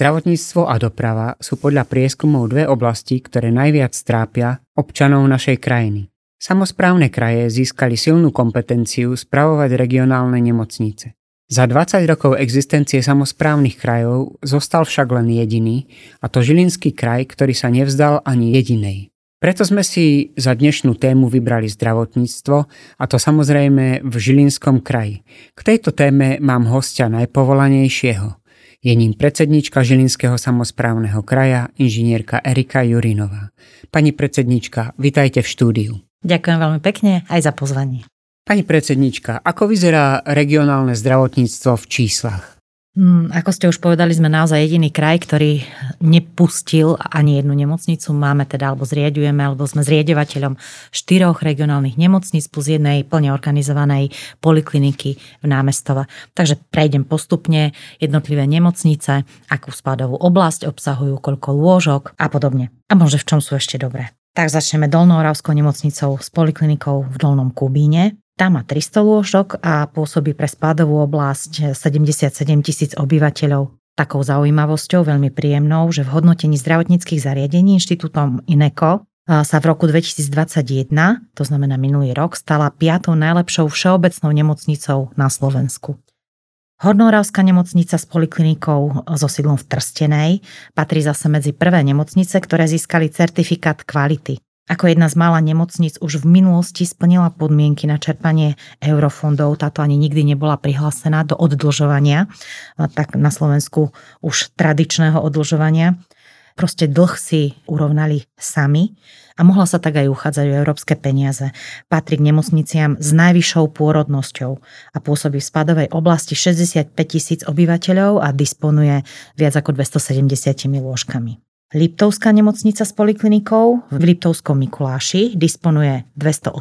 Zdravotníctvo a doprava sú podľa prieskumov dve oblasti, ktoré najviac trápia občanov našej krajiny. Samozprávne kraje získali silnú kompetenciu spravovať regionálne nemocnice. Za 20 rokov existencie samozprávnych krajov zostal však len jediný, a to Žilinský kraj, ktorý sa nevzdal ani jedinej. Preto sme si za dnešnú tému vybrali zdravotníctvo, a to samozrejme v Žilinskom kraji. K tejto téme mám hostia najpovolanejšieho. Je ním predsednička Žilinského samozprávneho kraja, inžinierka Erika Jurinová. Pani predsednička, vitajte v štúdiu. Ďakujem veľmi pekne aj za pozvanie. Pani predsednička, ako vyzerá regionálne zdravotníctvo v číslach? Hmm, ako ste už povedali, sme naozaj jediný kraj, ktorý nepustil ani jednu nemocnicu. Máme teda, alebo zriadujeme, alebo sme zriedovateľom štyroch regionálnych nemocníc plus jednej plne organizovanej polikliniky v námestove. Takže prejdem postupne jednotlivé nemocnice, akú spadovú oblasť obsahujú, koľko lôžok a podobne. A možno v čom sú ešte dobré. Tak začneme Dolnohoravskou nemocnicou s poliklinikou v Dolnom Kubíne. Tá má 300 lôžok a pôsobí pre spádovú oblasť 77 tisíc obyvateľov. Takou zaujímavosťou, veľmi príjemnou, že v hodnotení zdravotníckých zariadení inštitútom INECO sa v roku 2021, to znamená minulý rok, stala piatou najlepšou všeobecnou nemocnicou na Slovensku. Hornohoravská nemocnica s poliklinikou so sídlom v Trstenej patrí zase medzi prvé nemocnice, ktoré získali certifikát kvality. Ako jedna z mála nemocníc už v minulosti splnila podmienky na čerpanie eurofondov, táto ani nikdy nebola prihlásená do oddlžovania, tak na Slovensku už tradičného oddlžovania. Proste dlh si urovnali sami a mohla sa tak aj uchádzať o európske peniaze. Patrí k nemocniciam s najvyššou pôrodnosťou a pôsobí v spadovej oblasti 65 tisíc obyvateľov a disponuje viac ako 270 lôžkami. Liptovská nemocnica s poliklinikou v Liptovskom Mikuláši disponuje 280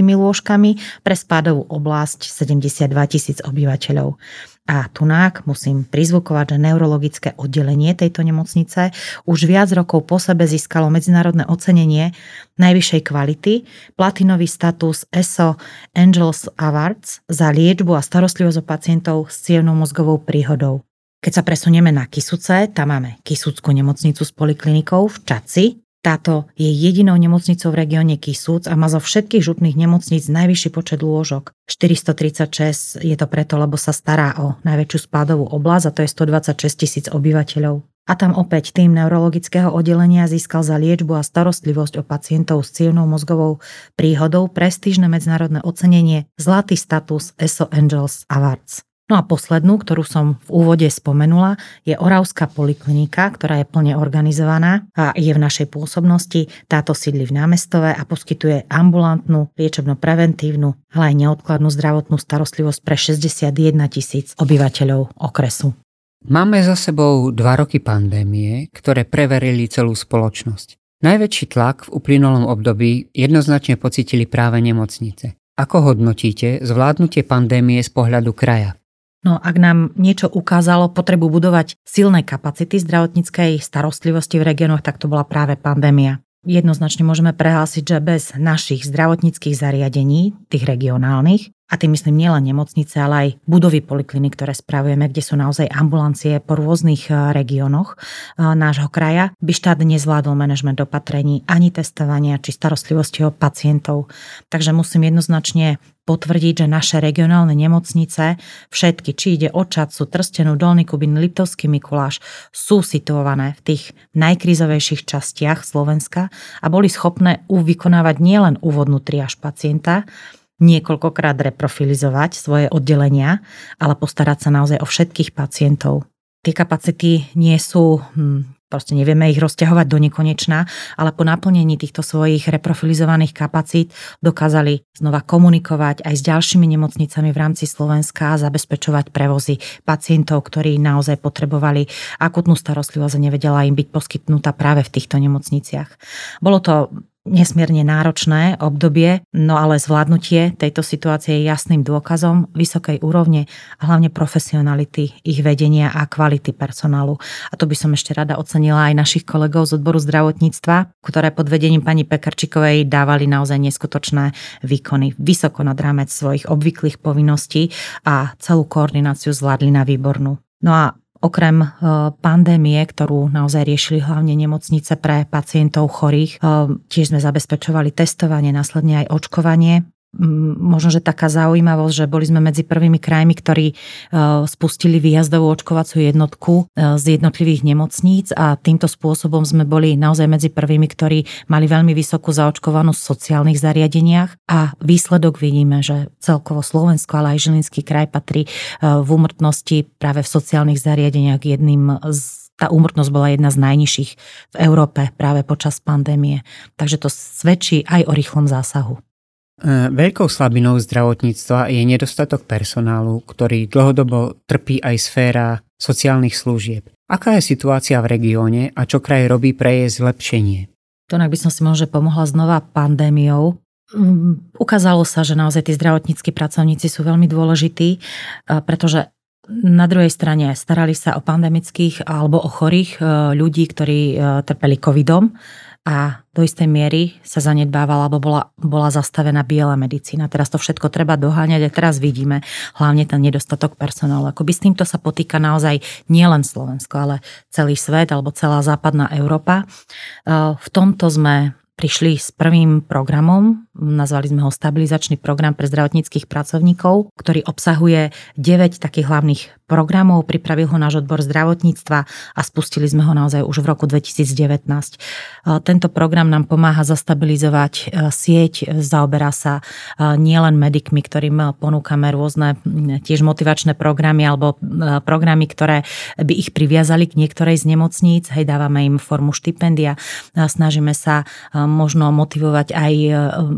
lôžkami pre spádovú oblasť 72 tisíc obyvateľov. A tunák musím prizvukovať, že neurologické oddelenie tejto nemocnice už viac rokov po sebe získalo medzinárodné ocenenie najvyššej kvality, platinový status ESO Angels Awards za liečbu a starostlivosť o pacientov s cievnou mozgovou príhodou. Keď sa presunieme na Kisuce, tam máme Kisuckú nemocnicu s poliklinikou v Čaci. Táto je jedinou nemocnicou v regióne Kisúc a má zo všetkých župných nemocníc najvyšší počet lôžok. 436 je to preto, lebo sa stará o najväčšiu spádovú oblasť a to je 126 tisíc obyvateľov. A tam opäť tým neurologického oddelenia získal za liečbu a starostlivosť o pacientov s cievnou mozgovou príhodou prestížne medzinárodné ocenenie Zlatý status ESO Angels Awards. No a poslednú, ktorú som v úvode spomenula, je Oravská poliklinika, ktorá je plne organizovaná a je v našej pôsobnosti. Táto sídli v námestove a poskytuje ambulantnú, liečebno-preventívnu, ale aj neodkladnú zdravotnú starostlivosť pre 61 tisíc obyvateľov okresu. Máme za sebou dva roky pandémie, ktoré preverili celú spoločnosť. Najväčší tlak v uplynulom období jednoznačne pocitili práve nemocnice. Ako hodnotíte zvládnutie pandémie z pohľadu kraja? No ak nám niečo ukázalo potrebu budovať silné kapacity zdravotníckej starostlivosti v regiónoch, tak to bola práve pandémia. Jednoznačne môžeme prehlásiť, že bez našich zdravotníckých zariadení, tých regionálnych, a tým myslím nielen nemocnice, ale aj budovy poliklinik, ktoré spravujeme, kde sú naozaj ambulancie po rôznych e, regiónoch e, nášho kraja, by štát nezvládol manažment opatrení ani testovania či starostlivosti o pacientov. Takže musím jednoznačne potvrdiť, že naše regionálne nemocnice, všetky, či ide o Čacu, Trstenú, Dolný Kubin, Liptovský Mikuláš, sú situované v tých najkrizovejších častiach Slovenska a boli schopné vykonávať nielen úvodnú triáž pacienta, niekoľkokrát reprofilizovať svoje oddelenia, ale postarať sa naozaj o všetkých pacientov. Tie kapacity nie sú, hm, proste nevieme ich rozťahovať do nekonečna, ale po naplnení týchto svojich reprofilizovaných kapacít dokázali znova komunikovať aj s ďalšími nemocnicami v rámci Slovenska a zabezpečovať prevozy pacientov, ktorí naozaj potrebovali akutnú starostlivosť a nevedela im byť poskytnutá práve v týchto nemocniciach. Bolo to nesmierne náročné obdobie, no ale zvládnutie tejto situácie je jasným dôkazom vysokej úrovne a hlavne profesionality ich vedenia a kvality personálu. A to by som ešte rada ocenila aj našich kolegov z odboru zdravotníctva, ktoré pod vedením pani Pekarčikovej dávali naozaj neskutočné výkony, vysoko nad rámec svojich obvyklých povinností a celú koordináciu zvládli na výbornú. No a Okrem pandémie, ktorú naozaj riešili hlavne nemocnice pre pacientov chorých, tiež sme zabezpečovali testovanie, následne aj očkovanie možno, že taká zaujímavosť, že boli sme medzi prvými krajmi, ktorí e, spustili výjazdovú očkovaciu jednotku e, z jednotlivých nemocníc a týmto spôsobom sme boli naozaj medzi prvými, ktorí mali veľmi vysokú zaočkovanosť v sociálnych zariadeniach a výsledok vidíme, že celkovo Slovensko, ale aj Žilinský kraj patrí e, v úmrtnosti práve v sociálnych zariadeniach jedným z tá úmrtnosť bola jedna z najnižších v Európe práve počas pandémie. Takže to svedčí aj o rýchlom zásahu. E, veľkou slabinou zdravotníctva je nedostatok personálu, ktorý dlhodobo trpí aj sféra sociálnych služieb. Aká je situácia v regióne a čo kraj robí pre jej zlepšenie? To by som si možno pomohla znova pandémiou. Mm, ukázalo sa, že naozaj tí zdravotníckí pracovníci sú veľmi dôležití, e, pretože na druhej strane starali sa o pandemických alebo o chorých e, ľudí, ktorí trpeli covidom a do istej miery sa zanedbávala, alebo bola, bola zastavená biela medicína. Teraz to všetko treba doháňať a teraz vidíme hlavne ten nedostatok personálu. Akoby s týmto sa potýka naozaj nielen Slovensko, ale celý svet alebo celá západná Európa. V tomto sme prišli s prvým programom, nazvali sme ho stabilizačný program pre zdravotníckých pracovníkov, ktorý obsahuje 9 takých hlavných programov, pripravil ho náš odbor zdravotníctva a spustili sme ho naozaj už v roku 2019. Tento program nám pomáha zastabilizovať e, sieť, zaoberá sa e, nielen medikmi, ktorým ponúkame rôzne tiež motivačné programy alebo e, programy, ktoré by ich priviazali k niektorej z nemocníc, hej, dávame im formu štipendia, snažíme sa možno motivovať aj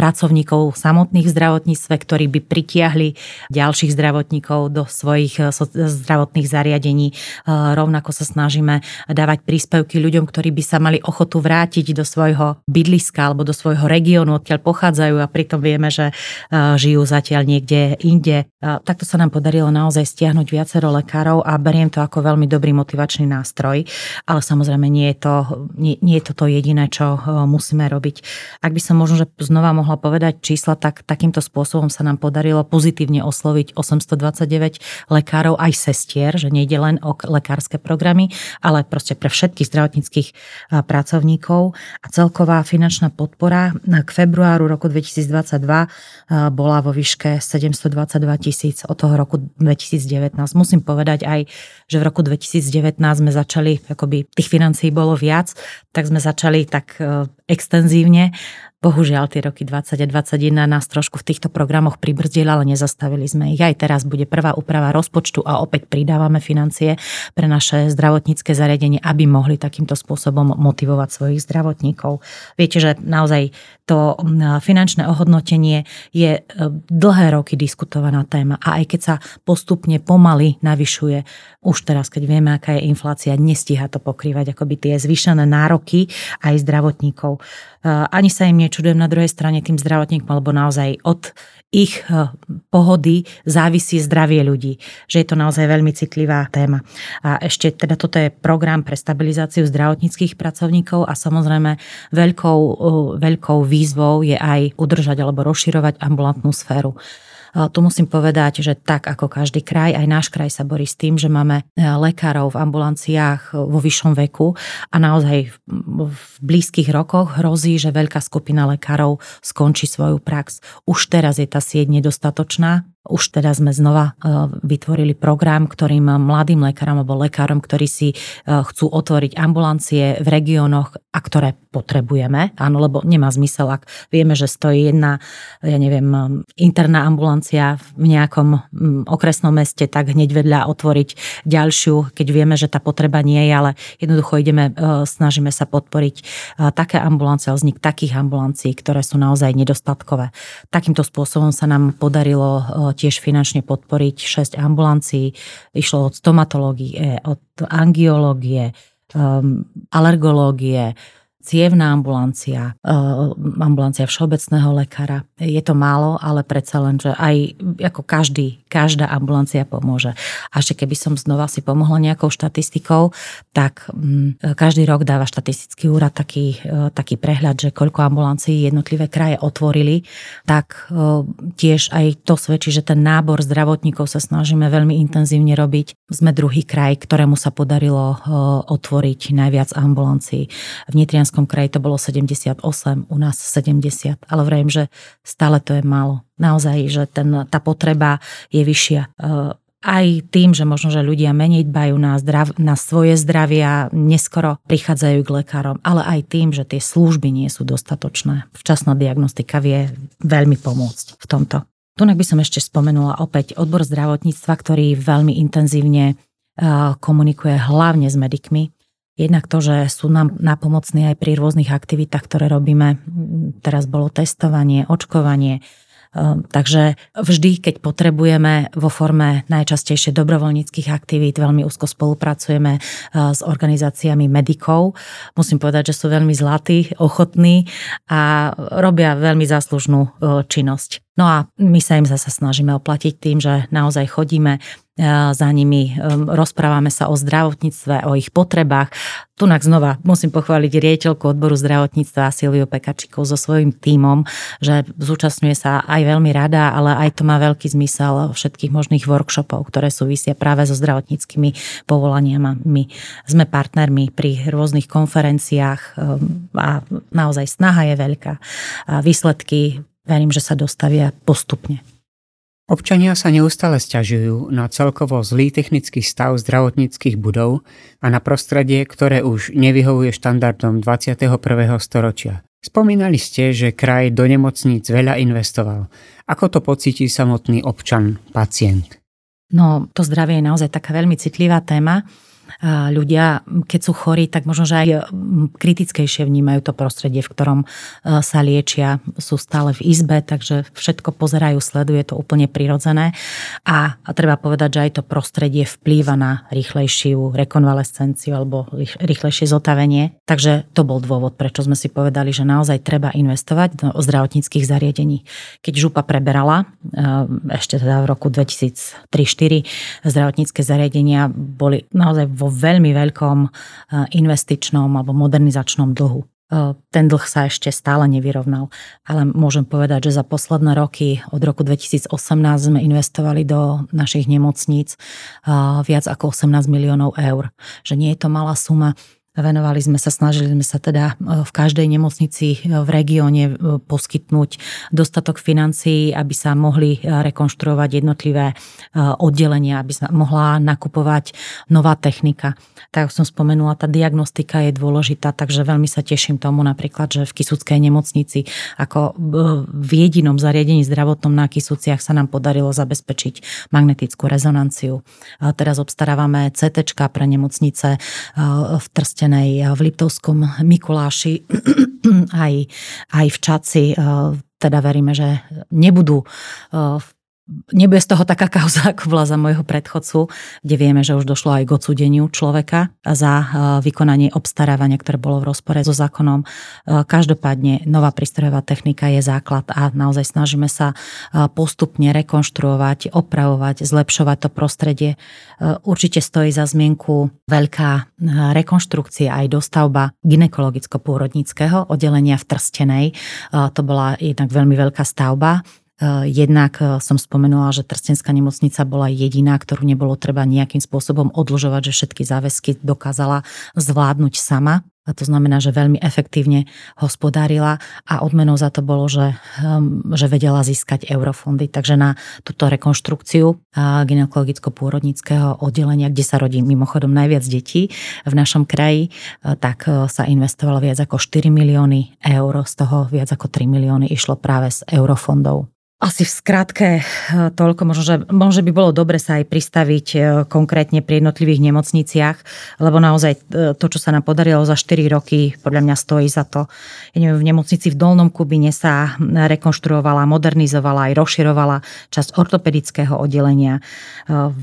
pracovníkov samotných v zdravotníctve, ktorí by pritiahli ďalších zdravotníkov do svojich eh, zdravotných zariadení. Eh, rovnako sa snažíme dávať príspevky ľuďom, ktorí by sa mali ochotu vrátiť do svojho bydliska alebo do svojho regiónu, odkiaľ pochádzajú a pritom vieme, že eh, žijú zatiaľ niekde inde. Takto sa nám podarilo naozaj stiahnuť viacero lekárov a beriem to ako veľmi dobrý motivačný nástroj, ale samozrejme nie je to, nie, nie je to, to jediné, čo musíme robiť. Ak by som možno, že znova mohla povedať čísla, tak takýmto spôsobom sa nám podarilo pozitívne osloviť 829 lekárov aj sestier, že nejde len o lekárske programy, ale proste pre všetkých zdravotníckých pracovníkov. A celková finančná podpora k februáru roku 2022 bola vo výške 722 tisíc od toho roku 2019. Musím povedať aj, že v roku 2019 sme začali, akoby tých financií bolo viac, tak sme začali tak e, extenzívne Bohužiaľ, tie roky 20 a 21 nás trošku v týchto programoch pribrzdili, ale nezastavili sme ich. Aj teraz bude prvá úprava rozpočtu a opäť pridávame financie pre naše zdravotnícke zariadenie, aby mohli takýmto spôsobom motivovať svojich zdravotníkov. Viete, že naozaj to finančné ohodnotenie je e, dlhé roky diskutovaná téma a aj keď sa postupne pomaly navyšuje, už teraz, keď vieme, aká je inflácia, nestíha to pokrývať akoby tie zvýšené nároky aj zdravotníkov. Ani sa im nečudujem na druhej strane tým zdravotníkom, alebo naozaj od ich eh, pohody závisí zdravie ľudí. Že je to naozaj veľmi citlivá téma. A ešte teda toto je program pre stabilizáciu zdravotníckých pracovníkov a samozrejme veľkou, eh, veľkou výzvou je aj udržať alebo rozširovať ambulantnú sféru. Tu musím povedať, že tak ako každý kraj, aj náš kraj sa borí s tým, že máme e, lekárov v ambulanciách e, vo vyššom veku a naozaj v blízkych rokoch hrozí, že veľká skupina lekárov skončí svoju prax. Už teraz je tá sieť nedostatočná už teda sme znova e, vytvorili program, ktorým mladým lekárom alebo lekárom, ktorí si chcú otvoriť ambulancie v regiónoch a ktoré potrebujeme, áno, lebo nemá zmysel, ak vieme, že stojí jedna, ja neviem, interná ambulancia v nejakom okresnom meste, tak hneď vedľa otvoriť ďalšiu, keď vieme, že tá potreba nie je, ale jednoducho ideme, e, snažíme sa podporiť e, také ambulancie, vznik takých ambulancií, ktoré sú naozaj nedostatkové. Takýmto spôsobom sa nám podarilo e, tiež finančne podporiť 6 ambulancií. Išlo od stomatológie, od angiológie, alergológie, cievná ambulancia, ambulancia všeobecného lekára. Je to málo, ale predsa len, že aj ako každý, každá ambulancia pomôže. A ešte keby som znova si pomohla nejakou štatistikou, tak mm, každý rok dáva štatistický úrad taký, taký prehľad, že koľko ambulancií jednotlivé kraje otvorili, tak tiež aj to svedčí, že ten nábor zdravotníkov sa snažíme veľmi intenzívne robiť. Sme druhý kraj, ktorému sa podarilo otvoriť najviac ambulancií. V Nitrianskom kraji to bolo 78, u nás 70, ale vrajím, že stále to je málo. Naozaj, že ten, tá potreba je vyššia e, aj tým, že možno, že ľudia menej dbajú na, zdrav, na svoje zdravie a neskoro prichádzajú k lekárom, ale aj tým, že tie služby nie sú dostatočné. Včasná diagnostika vie veľmi pomôcť v tomto. Tu by som ešte spomenula opäť odbor zdravotníctva, ktorý veľmi intenzívne e, komunikuje hlavne s medikmi, Jednak to, že sú nám napomocní aj pri rôznych aktivitách, ktoré robíme. Teraz bolo testovanie, očkovanie, Ehm, takže vždy, keď potrebujeme vo forme najčastejšie dobrovoľníckých aktivít, veľmi úzko spolupracujeme eh, s organizáciami medikov. Musím povedať, že sú veľmi zlatí, ochotní a robia veľmi záslužnú eh, činnosť. No a my sa im zase snažíme oplatiť tým, že naozaj chodíme za nimi, rozprávame sa o zdravotníctve, o ich potrebách. Tunak znova musím pochváliť riediteľku odboru zdravotníctva Silviu Pekačíkov so svojím tímom, že zúčastňuje sa aj veľmi rada, ale aj to má veľký zmysel všetkých možných workshopov, ktoré súvisia práve so zdravotníckými povolaniami. Sme partnermi pri rôznych konferenciách a naozaj snaha je veľká. A výsledky verím, že sa dostavia postupne. Občania sa neustále stiažujú na celkovo zlý technický stav zdravotníckých budov a na prostredie, ktoré už nevyhovuje štandardom 21. storočia. Spomínali ste, že kraj do nemocníc veľa investoval. Ako to pocíti samotný občan, pacient? No, to zdravie je naozaj taká veľmi citlivá téma ľudia, keď sú chorí, tak možno, že aj kritickejšie vnímajú to prostredie, v ktorom e, sa liečia. Sú stále v izbe, takže všetko pozerajú, sleduje to úplne prirodzené. A, a treba povedať, že aj to prostredie vplýva na rýchlejšiu rekonvalescenciu alebo rýchlejšie zotavenie. Takže to bol dôvod, prečo sme si povedali, že naozaj treba investovať do zdravotníckých zariadení. Keď župa preberala, e, ešte teda v roku 2003-2004, zdravotnícke zariadenia boli naozaj vo veľmi veľkom e, investičnom alebo modernizačnom dlhu. E, ten dlh sa ešte stále nevyrovnal, ale môžem povedať, že za posledné roky, od roku 2018 sme investovali do našich nemocníc e, viac ako 18 miliónov eur. Že nie je to malá suma, Venovali sme sa, snažili sme sa teda e, v každej nemocnici e, v regióne e, poskytnúť dostatok financií, aby sa mohli rekonštruovať jednotlivé oddelenia, aby sa mohla nakupovať nová technika. Tak som spomenula, tá diagnostika je dôležitá, takže veľmi sa teším tomu napríklad, že v Kisuckej nemocnici ako v jedinom zariadení zdravotnom na Kisuciach sa nám podarilo zabezpečiť magnetickú rezonanciu. Teraz obstarávame CT pre nemocnice v Trste Trstenej, v Liptovskom Mikuláši, aj, aj v Čaci. Teda veríme, že nebudú v nebude z toho taká kauza, ako bola za môjho predchodcu, kde vieme, že už došlo aj k odsúdeniu človeka za e, vykonanie obstarávania, ktoré bolo v rozpore so zákonom. E, každopádne nová prístrojová technika je základ a naozaj snažíme sa e, postupne rekonštruovať, opravovať, zlepšovať to prostredie. Určite stojí za zmienku veľká rekonštrukcia aj dostavba ginekologicko-pôrodníckého oddelenia v Trstenej. To bola jednak veľmi veľká stavba, jednak eh, som spomenula, že Trstenská nemocnica bola jediná, ktorú nebolo treba nejakým spôsobom odložovať, že všetky záväzky dokázala zvládnuť sama. A to znamená, že veľmi efektívne hospodárila a odmenou za to bolo, že, ehm, že vedela získať eurofondy. Takže na túto rekonštrukciu ginekologicko-pôrodnického oddelenia, kde sa rodí mimochodom najviac detí v našom kraji, eh, tak sa investovalo viac ako 4 milióny eur, z toho viac ako 3 milióny išlo práve z eurofondov. Asi v skratke eh, toľko, možno že, možno by bolo dobre sa aj pristaviť eh, konkrétne pri jednotlivých nemocniciach, lebo naozaj eh, to, čo sa nám podarilo za 4 roky, podľa mňa stojí za to. Ja neviem, v nemocnici v Dolnom Kubine sa rekonštruovala, modernizovala aj rozširovala časť ortopedického oddelenia,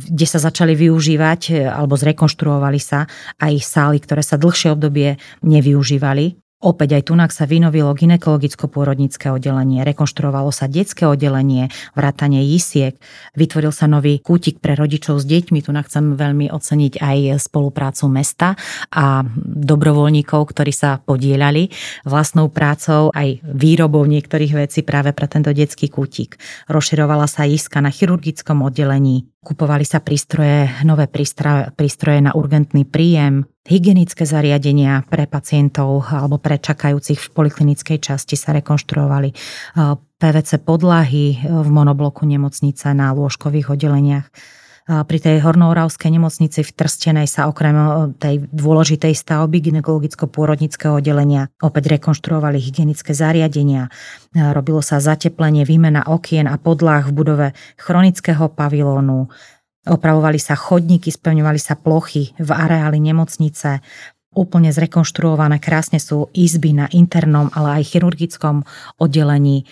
kde sa začali využívať alebo zrekonštruovali sa aj sály, ktoré sa dlhšie obdobie nevyužívali Opäť aj tunak sa vynovilo ginekologicko-pôrodnické oddelenie, rekonštruovalo sa detské oddelenie, vrátanie jisiek, vytvoril sa nový kútik pre rodičov s deťmi, tu chcem veľmi oceniť aj spoluprácu mesta a dobrovoľníkov, ktorí sa podielali vlastnou prácou aj výrobou niektorých vecí práve pre tento detský kútik. Rozširovala sa iska na chirurgickom oddelení, kupovali sa prístroje, nové prístroje na urgentný príjem, Hygienické zariadenia pre pacientov alebo pre čakajúcich v poliklinickej časti sa rekonštruovali. PVC podlahy v monobloku nemocnice na lôžkových oddeleniach. Pri tej hornooravskej nemocnici v Trstenej sa okrem tej dôležitej stavby gynekologicko-pôrodnického oddelenia opäť rekonštruovali hygienické zariadenia. Robilo sa zateplenie, výmena okien a podlah v budove chronického pavilónu Opravovali sa chodníky, spevňovali sa plochy v areáli nemocnice, úplne zrekonštruované. Krásne sú izby na internom, ale aj chirurgickom oddelení.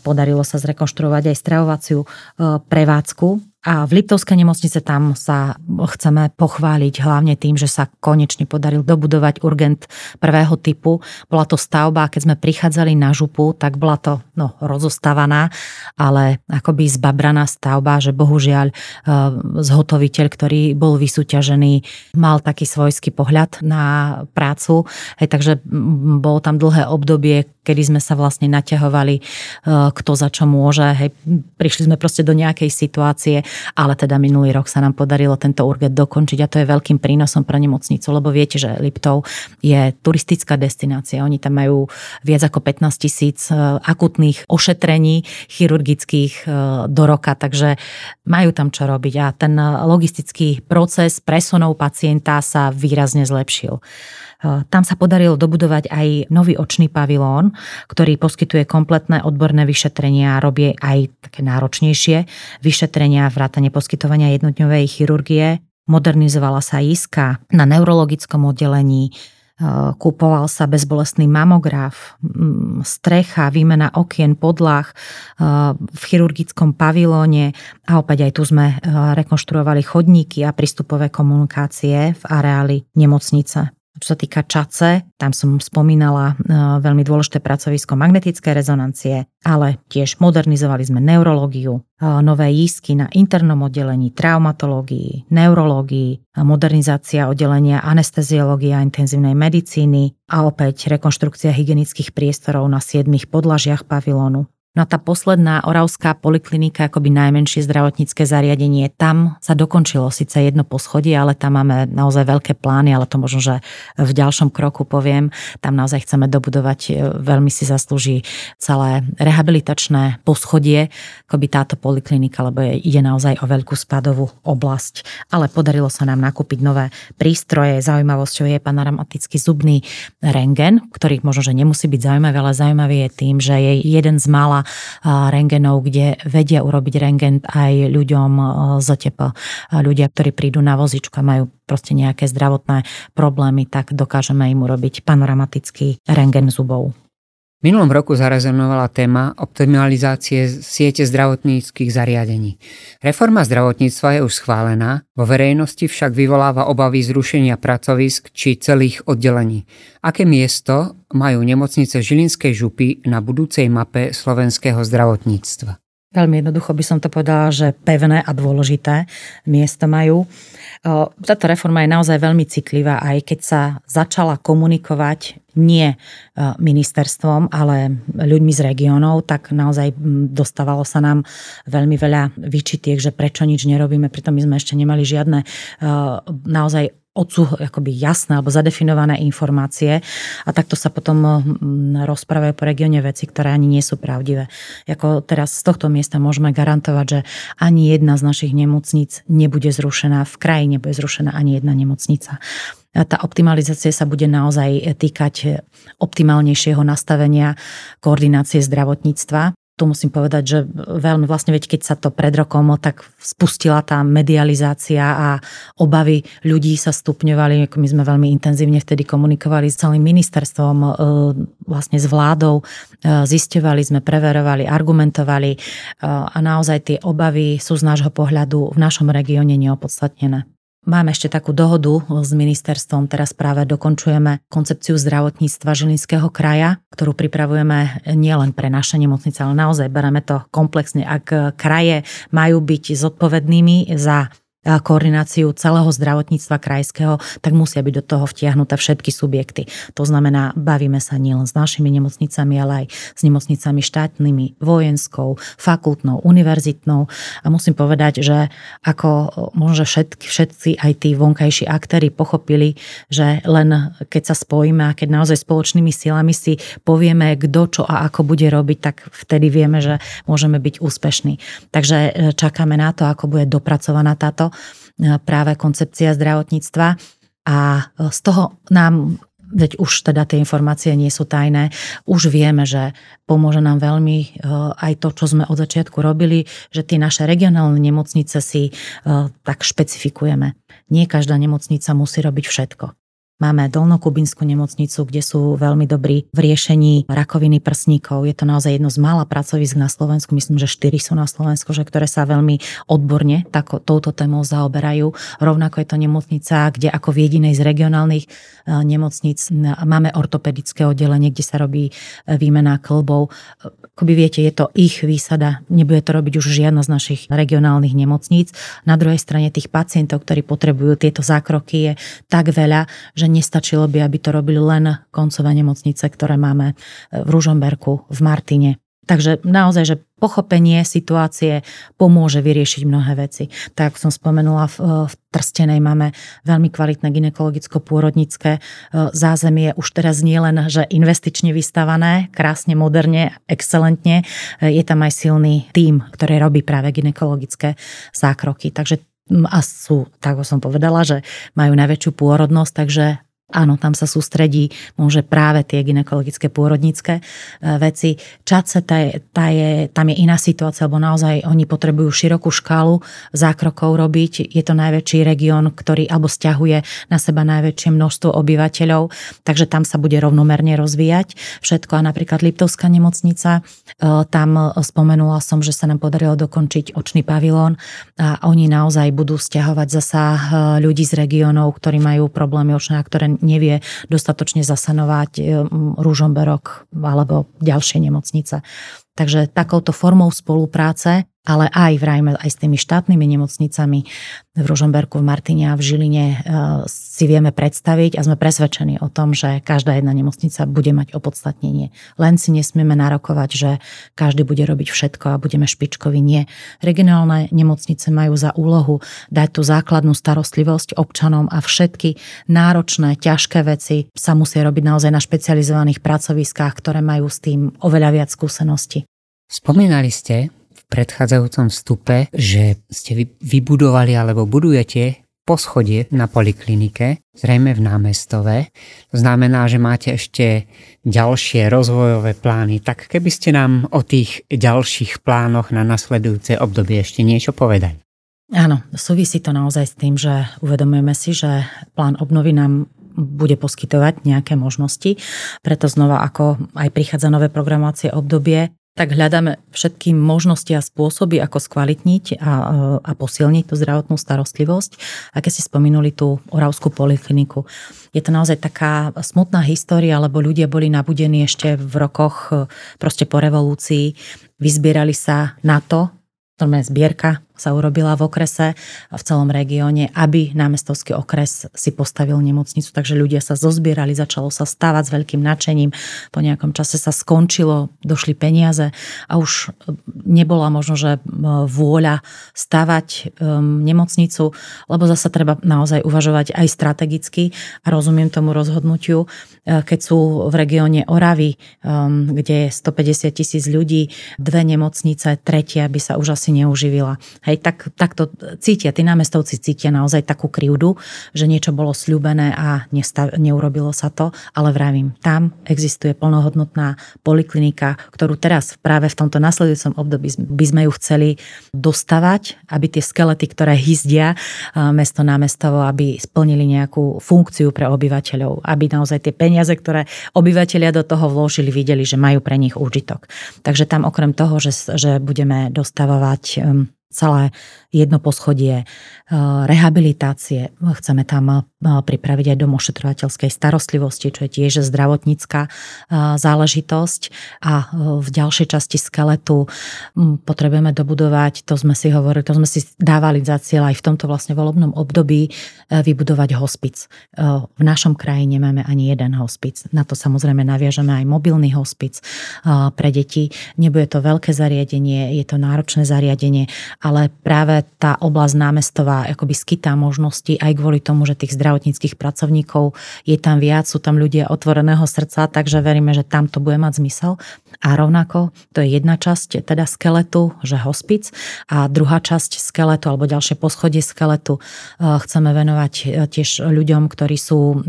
Podarilo sa zrekonštruovať aj stravovaciu e, prevádzku a v Liptovskej nemocnice tam sa chceme pochváliť hlavne tým, že sa konečne podaril dobudovať urgent prvého typu. Bola to stavba, keď sme prichádzali na župu, tak bola to no, rozostávaná, ale akoby zbabraná stavba, že bohužiaľ e, zhotoviteľ, ktorý bol vysúťažený, mal taký svojský pohľad na prácu. Hej, takže bolo tam dlhé obdobie, kedy sme sa vlastne naťahovali, e, kto za čo môže. Hej, prišli sme proste do nejakej situácie, ale teda minulý rok sa nám podarilo tento urget dokončiť a to je veľkým prínosom pre nemocnicu, lebo viete, že Liptov je turistická destinácia. Oni tam majú viac ako 15 tisíc e, akutných ošetrení chirurgických e, do roka, takže majú tam čo robiť a ten logistický proces presunov pacienta sa výrazne zlepšil. Tam sa podarilo dobudovať aj nový očný pavilón, ktorý poskytuje kompletné odborné vyšetrenia a robí aj také náročnejšie vyšetrenia, vrátane poskytovania jednodňovej chirurgie. Modernizovala sa iska na neurologickom oddelení, Kúpoval sa bezbolestný mamograf, strecha, výmena okien, podlah v chirurgickom pavilóne a opäť aj tu sme rekonštruovali chodníky a prístupové komunikácie v areáli nemocnice. Čo sa týka čace, tam som spomínala e, veľmi dôležité pracovisko magnetické rezonancie, ale tiež modernizovali sme neurológiu, e, nové jízky na internom oddelení, traumatológii, neurológii, modernizácia oddelenia anesteziológie a intenzívnej medicíny a opäť rekonštrukcia hygienických priestorov na siedmých podlažiach pavilónu. No a tá posledná oravská poliklinika, akoby najmenšie zdravotnícke zariadenie, tam sa dokončilo síce jedno poschodie, ale tam máme naozaj veľké plány, ale to možno, že v ďalšom kroku poviem. Tam naozaj chceme dobudovať, e, veľmi si zaslúži celé rehabilitačné poschodie, akoby táto poliklinika, lebo je, ide naozaj o veľkú spadovú oblasť. Ale podarilo sa nám nakúpiť nové prístroje. Zaujímavosťou je panoramatický zubný rengen, ktorý možno, že nemusí byť zaujímavý, ale zaujímavý je tým, že je jeden z mála rengenov, kde vedia urobiť rengen aj ľuďom z OTP. Ľudia, ktorí prídu na vozičku a majú proste nejaké zdravotné problémy, tak dokážeme im urobiť panoramatický rengen zubov. Minulom roku zarezonovala téma optimalizácie siete zdravotníckých zariadení. Reforma zdravotníctva je už schválená, vo verejnosti však vyvoláva obavy zrušenia pracovisk či celých oddelení. Aké miesto majú nemocnice Žilinskej župy na budúcej mape slovenského zdravotníctva? Veľmi jednoducho by som to povedala, že pevné a dôležité miesto majú. Táto reforma je naozaj veľmi citlivá, aj keď sa začala komunikovať nie ministerstvom, ale ľuďmi z regiónov, tak naozaj dostávalo sa nám veľmi veľa výčitiek, že prečo nič nerobíme, pritom my sme ešte nemali žiadne naozaj odsú, akoby jasné alebo zadefinované informácie a takto sa potom rozprávajú po regióne veci, ktoré ani nie sú pravdivé. Ako teraz z tohto miesta môžeme garantovať, že ani jedna z našich nemocníc nebude zrušená, v kraji nebude zrušená ani jedna nemocnica tá optimalizácia sa bude naozaj týkať optimálnejšieho nastavenia koordinácie zdravotníctva tu musím povedať, že veľmi vlastne, veď keď sa to pred rokom tak spustila tá medializácia a obavy ľudí sa stupňovali, my sme veľmi intenzívne vtedy komunikovali s celým ministerstvom, e, vlastne s vládou, e, zisťovali sme, preverovali, argumentovali e, a naozaj tie obavy sú z nášho pohľadu v našom regióne neopodstatnené. Máme ešte takú dohodu s ministerstvom, teraz práve dokončujeme koncepciu zdravotníctva Žilinského kraja, ktorú pripravujeme nielen pre naše nemocnice, ale naozaj bereme to komplexne. Ak kraje majú byť zodpovednými za koordináciu celého zdravotníctva krajského, tak musia byť do toho vtiahnuté všetky subjekty. To znamená, bavíme sa nielen s našimi nemocnicami, ale aj s nemocnicami štátnymi, vojenskou, fakultnou, univerzitnou. A musím povedať, že ako možno všetky, všetci aj tí vonkajší aktéry pochopili, že len keď sa spojíme a keď naozaj spoločnými silami si povieme, kto čo a ako bude robiť, tak vtedy vieme, že môžeme byť úspešní. Takže e, čakáme na to, ako bude dopracovaná táto práve koncepcia zdravotníctva a e, z toho nám veď už teda tie informácie nie sú tajné, už vieme, že pomôže nám veľmi e, aj to, čo sme od začiatku robili, že tie naše regionálne nemocnice si tak špecifikujeme. Nie každá nemocnica musí robiť všetko. Máme Dolnokubinskú nemocnicu, kde sú veľmi dobrí v riešení rakoviny prsníkov. Je to naozaj jedno z mála pracovisk na Slovensku, myslím, že štyri sú na Slovensku, že ktoré sa veľmi odborne tako, touto témou zaoberajú. Rovnako je to nemocnica, kde ako v jedinej z regionálnych e, nemocnic máme ortopedické oddelenie, kde sa robí e, výmena klbov. Akoby viete, je to ich výsada, nebude to robiť už žiadna z našich regionálnych nemocníc. Na druhej strane tých pacientov, ktorí potrebujú tieto zákroky, je tak veľa, že nestačilo by, aby to robili len koncové nemocnice, ktoré máme v Ružomberku, v Martine. Takže naozaj, že pochopenie situácie pomôže vyriešiť mnohé veci. Tak ako som spomenula, v, e, v Trstenej máme veľmi kvalitné ginekologicko-pôrodnické e, zázemie. Už teraz nie len, že investične vystavané, krásne, moderne, excelentne, je tam aj silný tím, ktorý robí práve ginekologické zákroky. Takže a sú, tak ako som povedala, že majú najväčšiu pôrodnosť, takže Áno, tam sa sústredí môže práve tie ginekologické pôrodnícke veci. Čace, tá je, tá je, tam je iná situácia, lebo naozaj oni potrebujú širokú škálu zákrokov robiť. Je to najväčší región, ktorý alebo stiahuje na seba najväčšie množstvo obyvateľov, takže tam sa bude rovnomerne rozvíjať všetko. A napríklad Liptovská nemocnica, e, tam spomenula som, že sa nám podarilo dokončiť očný pavilón a oni naozaj budú stiahovať zasa e, ľudí z regiónov, ktorí majú problémy očné a ktoré nevie dostatočne zasanovať e, rúžomberok alebo ďalšie nemocnice. Takže takouto formou spolupráce, ale aj vrajme aj s tými štátnymi nemocnicami v Ružomberku, v Martine a v Žiline e, si vieme predstaviť a sme presvedčení o tom, že každá jedna nemocnica bude mať opodstatnenie. Len si nesmieme narokovať, že každý bude robiť všetko a budeme špičkovi. Nie. Regionálne nemocnice majú za úlohu dať tú základnú starostlivosť občanom a všetky náročné, ťažké veci sa musia robiť naozaj na špecializovaných pracoviskách, ktoré majú s tým oveľa viac skúseností. Spomínali ste predchádzajúcom vstupe, že ste vybudovali alebo budujete poschodie na poliklinike, zrejme v námestove. To znamená, že máte ešte ďalšie rozvojové plány. Tak keby ste nám o tých ďalších plánoch na nasledujúce obdobie ešte niečo povedali. Áno, súvisí to naozaj s tým, že uvedomujeme si, že plán obnovy nám bude poskytovať nejaké možnosti. Preto znova, ako aj prichádza nové programovacie obdobie, tak hľadáme všetky možnosti a spôsoby, ako skvalitniť a, a posilniť tú zdravotnú starostlivosť. A keď ste spomenuli tú Oravskú polikliniku, je to naozaj taká smutná história, lebo ľudia boli nabudení ešte v rokoch proste po revolúcii, vyzbierali sa na to, normálne zbierka sa urobila v okrese v celom regióne, aby námestovský okres si postavil nemocnicu. Takže ľudia sa zozbierali, začalo sa stávať s veľkým nadšením. Po nejakom čase sa skončilo, došli peniaze a už nebola možno, že vôľa stavať um, nemocnicu, lebo zase treba naozaj uvažovať aj strategicky a rozumiem tomu rozhodnutiu, e, keď sú v regióne Oravy, um, kde je 150 tisíc ľudí, dve nemocnice, tretia by sa už asi neuživila Hej, tak, tak to cítia, tí námestovci cítia naozaj takú krivdu, že niečo bolo sľubené a nestav, neurobilo sa to, ale vravím, tam existuje plnohodnotná poliklinika, ktorú teraz práve v tomto nasledujúcom období by sme ju chceli dostavať, aby tie skelety, ktoré hyzdia mesto námestovo, aby splnili nejakú funkciu pre obyvateľov, aby naozaj tie peniaze, ktoré obyvateľia do toho vložili, videli, že majú pre nich úžitok. Takže tam okrem toho, že, že budeme dostavovať celé jedno poschodie rehabilitácie. Chceme tam pripraviť aj dom ošetrovateľskej starostlivosti, čo je tiež zdravotnícka záležitosť. A v ďalšej časti skeletu potrebujeme dobudovať, to sme si hovorili, to sme si dávali za cieľ aj v tomto vlastne volebnom období, vybudovať hospic. V našom kraji nemáme ani jeden hospic. Na to samozrejme naviažeme aj mobilný hospic pre deti. Nebude to veľké zariadenie, je to náročné zariadenie, ale práve tá oblasť námestová akoby skytá možnosti aj kvôli tomu, že tých zdravotníckých pracovníkov je tam viac, sú tam ľudia otvoreného srdca, takže veríme, že tam to bude mať zmysel. A rovnako to je jedna časť teda skeletu, že hospic a druhá časť skeletu alebo ďalšie poschodie skeletu chceme venovať tiež ľuďom, ktorí sú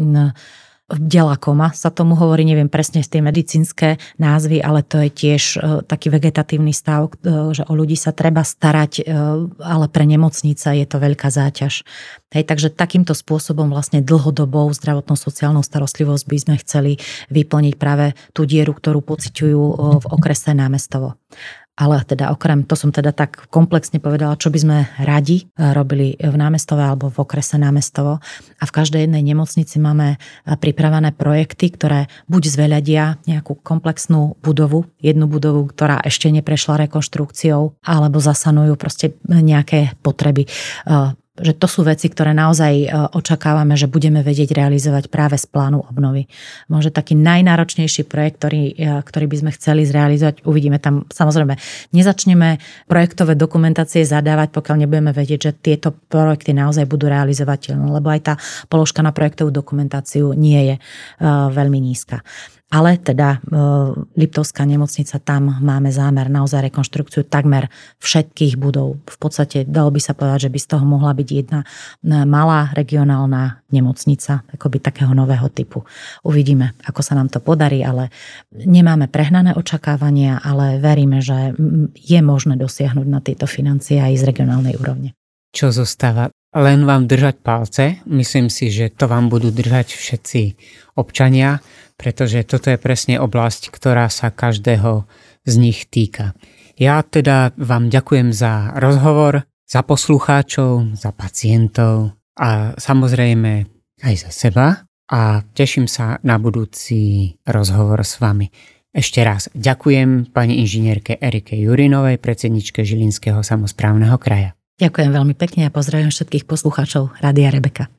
koma sa tomu hovorí, neviem presne z tie medicínske názvy, ale to je tiež e, taký vegetatívny stav, e, že o ľudí sa treba starať, e, ale pre nemocnice je to veľká záťaž. Hej, takže takýmto spôsobom vlastne dlhodobou zdravotnou sociálnou starostlivosť by sme chceli vyplniť práve tú dieru, ktorú pociťujú v okrese námestovo. Ale teda okrem, to som teda tak komplexne povedala, čo by sme radi e, robili v námestove alebo v okrese námestovo. A v každej jednej nemocnici máme e, pripravené projekty, ktoré buď zveľadia nejakú komplexnú budovu, jednu budovu, ktorá ešte neprešla rekonštrukciou, alebo zasanujú proste nejaké potreby e, že to sú veci, ktoré naozaj e, očakávame, že budeme vedieť realizovať práve z plánu obnovy. Možno taký najnáročnejší projekt, ktorý, e, ktorý by sme chceli zrealizovať, uvidíme tam, samozrejme, nezačneme projektové dokumentácie zadávať, pokiaľ nebudeme vedieť, že tieto projekty naozaj budú realizovateľné, lebo aj tá položka na projektovú dokumentáciu nie je e, veľmi nízka. Ale teda e, Liptovská nemocnica, tam máme zámer naozaj rekonštrukciu takmer všetkých budov. V podstate dalo by sa povedať, že by z toho mohla byť jedna e, malá regionálna nemocnica, akoby takého nového typu. Uvidíme, ako sa nám to podarí, ale nemáme prehnané očakávania, ale veríme, že je možné dosiahnuť na tieto financie aj z regionálnej úrovne. Čo zostáva? Len vám držať palce. Myslím si, že to vám budú držať všetci občania pretože toto je presne oblasť, ktorá sa každého z nich týka. Ja teda vám ďakujem za rozhovor, za poslucháčov, za pacientov a samozrejme aj za seba a teším sa na budúci rozhovor s vami. Ešte raz ďakujem pani inžinierke Erike Jurinovej, predsedničke Žilinského samozprávneho kraja. Ďakujem veľmi pekne a pozdravím všetkých poslucháčov Rádia Rebeka.